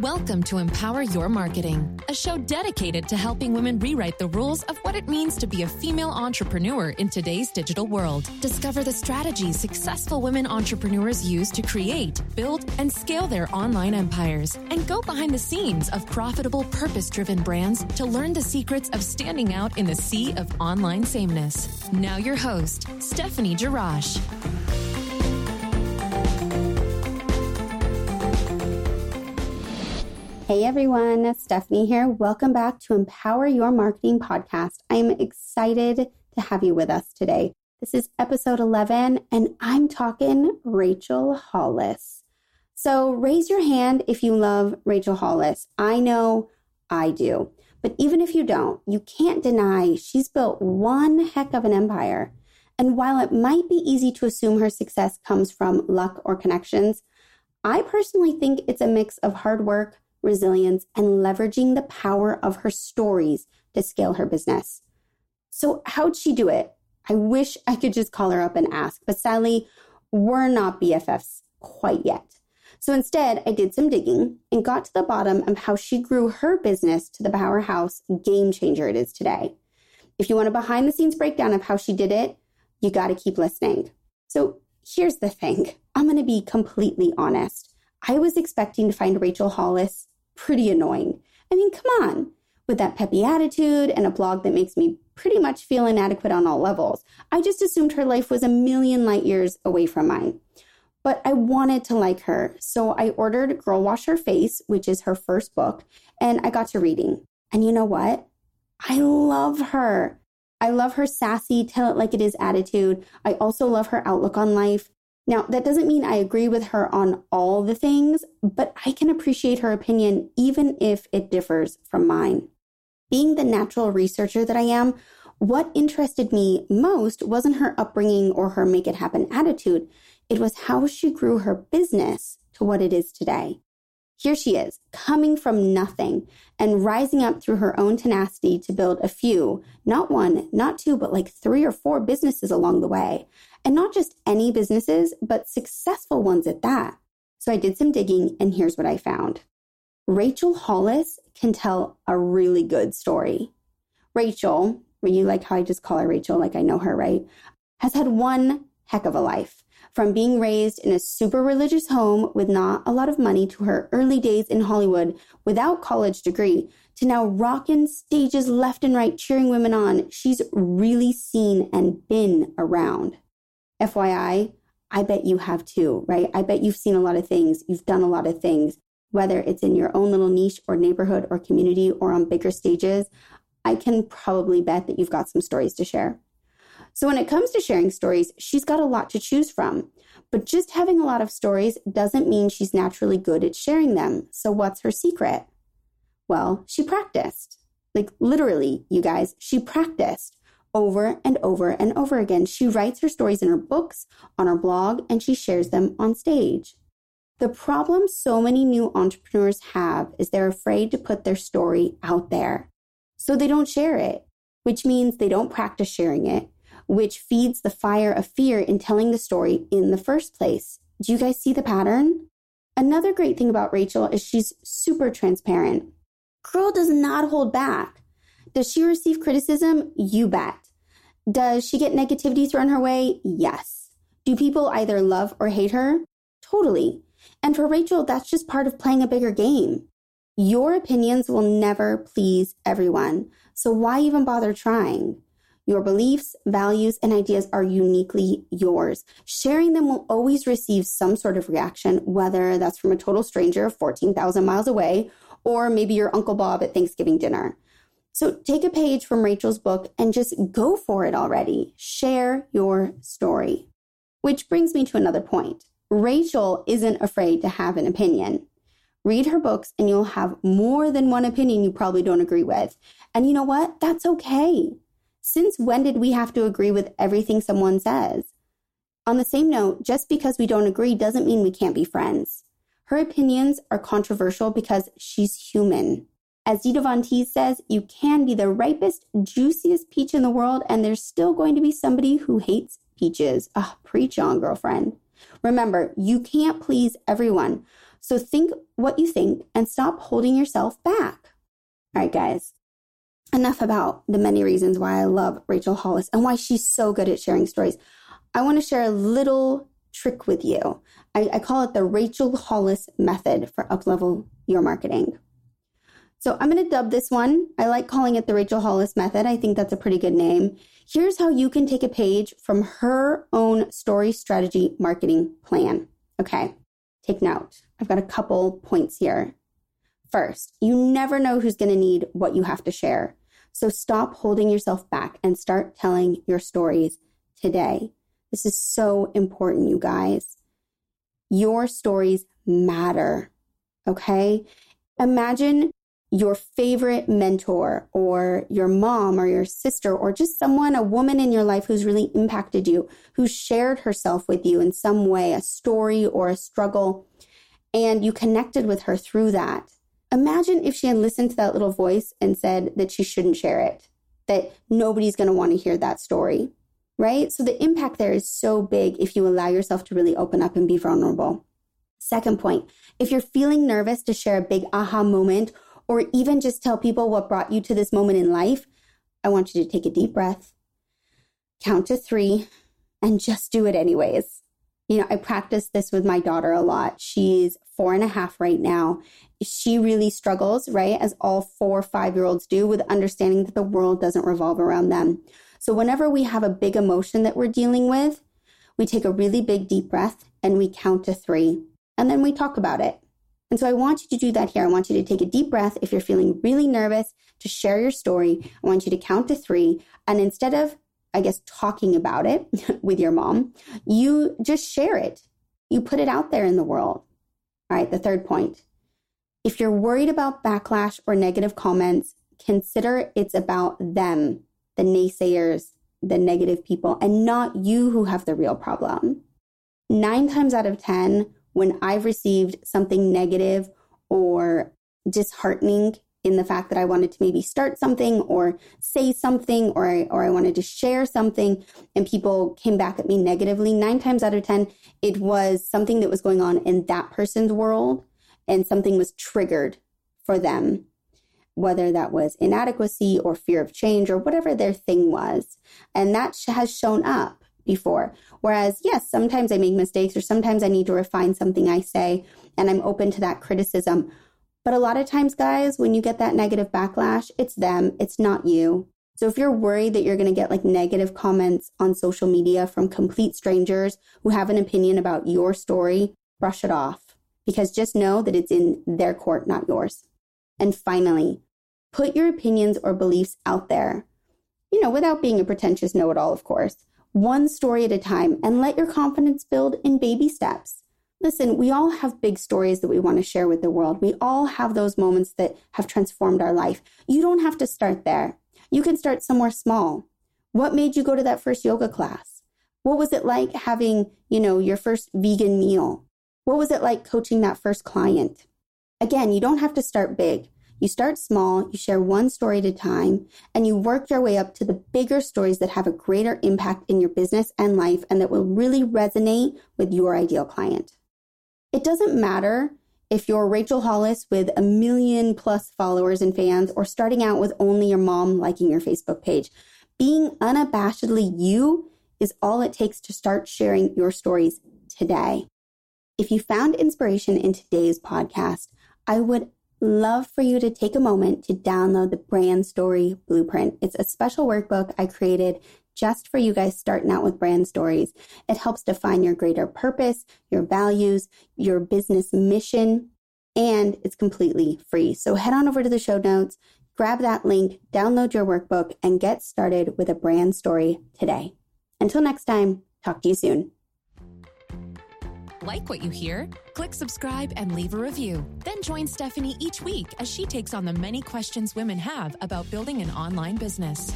Welcome to Empower Your Marketing, a show dedicated to helping women rewrite the rules of what it means to be a female entrepreneur in today's digital world. Discover the strategies successful women entrepreneurs use to create, build, and scale their online empires, and go behind the scenes of profitable, purpose driven brands to learn the secrets of standing out in the sea of online sameness. Now, your host, Stephanie Jarash. Hey everyone, Stephanie here. Welcome back to Empower Your Marketing podcast. I'm excited to have you with us today. This is episode 11, and I'm talking Rachel Hollis. So raise your hand if you love Rachel Hollis. I know I do. But even if you don't, you can't deny she's built one heck of an empire. And while it might be easy to assume her success comes from luck or connections, I personally think it's a mix of hard work, resilience, and leveraging the power of her stories to scale her business. So, how'd she do it? I wish I could just call her up and ask, but sadly, we're not BFFs quite yet. So instead, I did some digging and got to the bottom of how she grew her business to the powerhouse game changer it is today. If you want a behind the scenes breakdown of how she did it, you got to keep listening. So here's the thing I'm going to be completely honest. I was expecting to find Rachel Hollis pretty annoying. I mean, come on. With that peppy attitude and a blog that makes me pretty much feel inadequate on all levels, I just assumed her life was a million light years away from mine. But I wanted to like her, so I ordered Girl Wash Your Face, which is her first book, and I got to reading. And you know what? I love her. I love her sassy, tell it like it is attitude. I also love her outlook on life. Now, that doesn't mean I agree with her on all the things, but I can appreciate her opinion even if it differs from mine. Being the natural researcher that I am, what interested me most wasn't her upbringing or her make it happen attitude. It was how she grew her business to what it is today. Here she is, coming from nothing and rising up through her own tenacity to build a few, not one, not two, but like three or four businesses along the way. And not just any businesses, but successful ones at that. So I did some digging and here's what I found. Rachel Hollis can tell a really good story. Rachel, you like how I just call her Rachel, like I know her, right? Has had one heck of a life from being raised in a super religious home with not a lot of money to her early days in Hollywood without college degree to now rocking stages left and right cheering women on, she's really seen and been around. FYI, I bet you have too, right? I bet you've seen a lot of things, you've done a lot of things, whether it's in your own little niche or neighborhood or community or on bigger stages. I can probably bet that you've got some stories to share. So when it comes to sharing stories, she's got a lot to choose from. But just having a lot of stories doesn't mean she's naturally good at sharing them. So what's her secret? Well, she practiced. Like literally, you guys, she practiced over and over and over again. She writes her stories in her books, on her blog, and she shares them on stage. The problem so many new entrepreneurs have is they're afraid to put their story out there. So they don't share it, which means they don't practice sharing it, which feeds the fire of fear in telling the story in the first place. Do you guys see the pattern? Another great thing about Rachel is she's super transparent. Girl does not hold back. Does she receive criticism? You bet. Does she get negativity thrown her way? Yes. Do people either love or hate her? Totally. And for Rachel, that's just part of playing a bigger game. Your opinions will never please everyone. So why even bother trying? Your beliefs, values, and ideas are uniquely yours. Sharing them will always receive some sort of reaction, whether that's from a total stranger 14,000 miles away or maybe your Uncle Bob at Thanksgiving dinner. So take a page from Rachel's book and just go for it already. Share your story. Which brings me to another point. Rachel isn't afraid to have an opinion. Read her books and you'll have more than one opinion you probably don't agree with. And you know what? That's okay. Since when did we have to agree with everything someone says? On the same note, just because we don't agree doesn't mean we can't be friends. Her opinions are controversial because she's human. As Dita Von Teese says, you can be the ripest, juiciest peach in the world, and there's still going to be somebody who hates peaches. Ah, oh, preach on, girlfriend. Remember, you can't please everyone. So think what you think and stop holding yourself back. All right, guys, enough about the many reasons why I love Rachel Hollis and why she's so good at sharing stories. I want to share a little trick with you. I, I call it the Rachel Hollis method for uplevel your marketing. So I'm going to dub this one. I like calling it the Rachel Hollis method. I think that's a pretty good name. Here's how you can take a page from her own story strategy marketing plan. Okay, take note. I've got a couple points here. First, you never know who's going to need what you have to share. So stop holding yourself back and start telling your stories today. This is so important, you guys. Your stories matter. Okay. Imagine your favorite mentor or your mom or your sister or just someone, a woman in your life who's really impacted you, who shared herself with you in some way, a story or a struggle, and you connected with her through that. Imagine if she had listened to that little voice and said that she shouldn't share it, that nobody's going to want to hear that story right? So the impact there is so big if you allow yourself to really open up and be vulnerable. Second point, if you're feeling nervous to share a big aha moment or even just tell people what brought you to this moment in life, I want you to take a deep breath, count to three, and just do it anyways. You know, I practice this with my daughter a lot. She's four and a half right now. She really struggles, right? As all four, five year olds do with understanding that the world doesn't revolve around them. So whenever we have a big emotion that we're dealing with, we take a really big deep breath and we count to three and then we talk about it. And so I want you to do that here. I want you to take a deep breath. If you're feeling really nervous to share your story, I want you to count to three. And instead of, I guess, talking about it with your mom, you just share it. You put it out there in the world. All right, the third point. If you're worried about backlash or negative comments, consider it's about them the naysayers, the negative people, and not you who have the real problem. Nine times out of 10, when I've received something negative or disheartening in the fact that I wanted to maybe start something or say something or I, or I wanted to share something and people came back at me negatively, nine times out of 10, it was something that was going on in that person's world and something was triggered for them whether that was inadequacy or fear of change or whatever their thing was. And that has shown up before. Whereas, yes, sometimes I make mistakes or sometimes I need to refine something I say, and I'm open to that criticism. But a lot of times, guys, when you get that negative backlash, it's them, it's not you. So if you're worried that you're going to get like negative comments on social media from complete strangers who have an opinion about your story, brush it off because just know that it's in their court, not yours. And finally, put your opinions or beliefs out there, you know, without being a pretentious know it all, of course, one story at a time, and let your confidence build in baby steps. Listen, we all have big stories that we want to share with the world. We all have those moments that have transformed our life. You don't have to start there. You can start somewhere small. What made you go to that first yoga class? What was it like having, you know, your first vegan meal? What was it like coaching that first client? Again, you don't have to start big. You start small, you share one story at a time, and you work your way up to the bigger stories that have a greater impact in your business and life and that will really resonate with your ideal client. It doesn't matter if you're Rachel Hollis with a million plus followers and fans or starting out with only your mom liking your Facebook page. Being unabashedly you is all it takes to start sharing your stories today. If you found inspiration in today's podcast, I would love for you to take a moment to download the Brand Story Blueprint. It's a special workbook I created just for you guys starting out with brand stories. It helps define your greater purpose, your values, your business mission, and it's completely free. So head on over to the show notes, grab that link, download your workbook, and get started with a brand story today. Until next time, talk to you soon. Like what you hear? Click subscribe and leave a review. Then join Stephanie each week as she takes on the many questions women have about building an online business.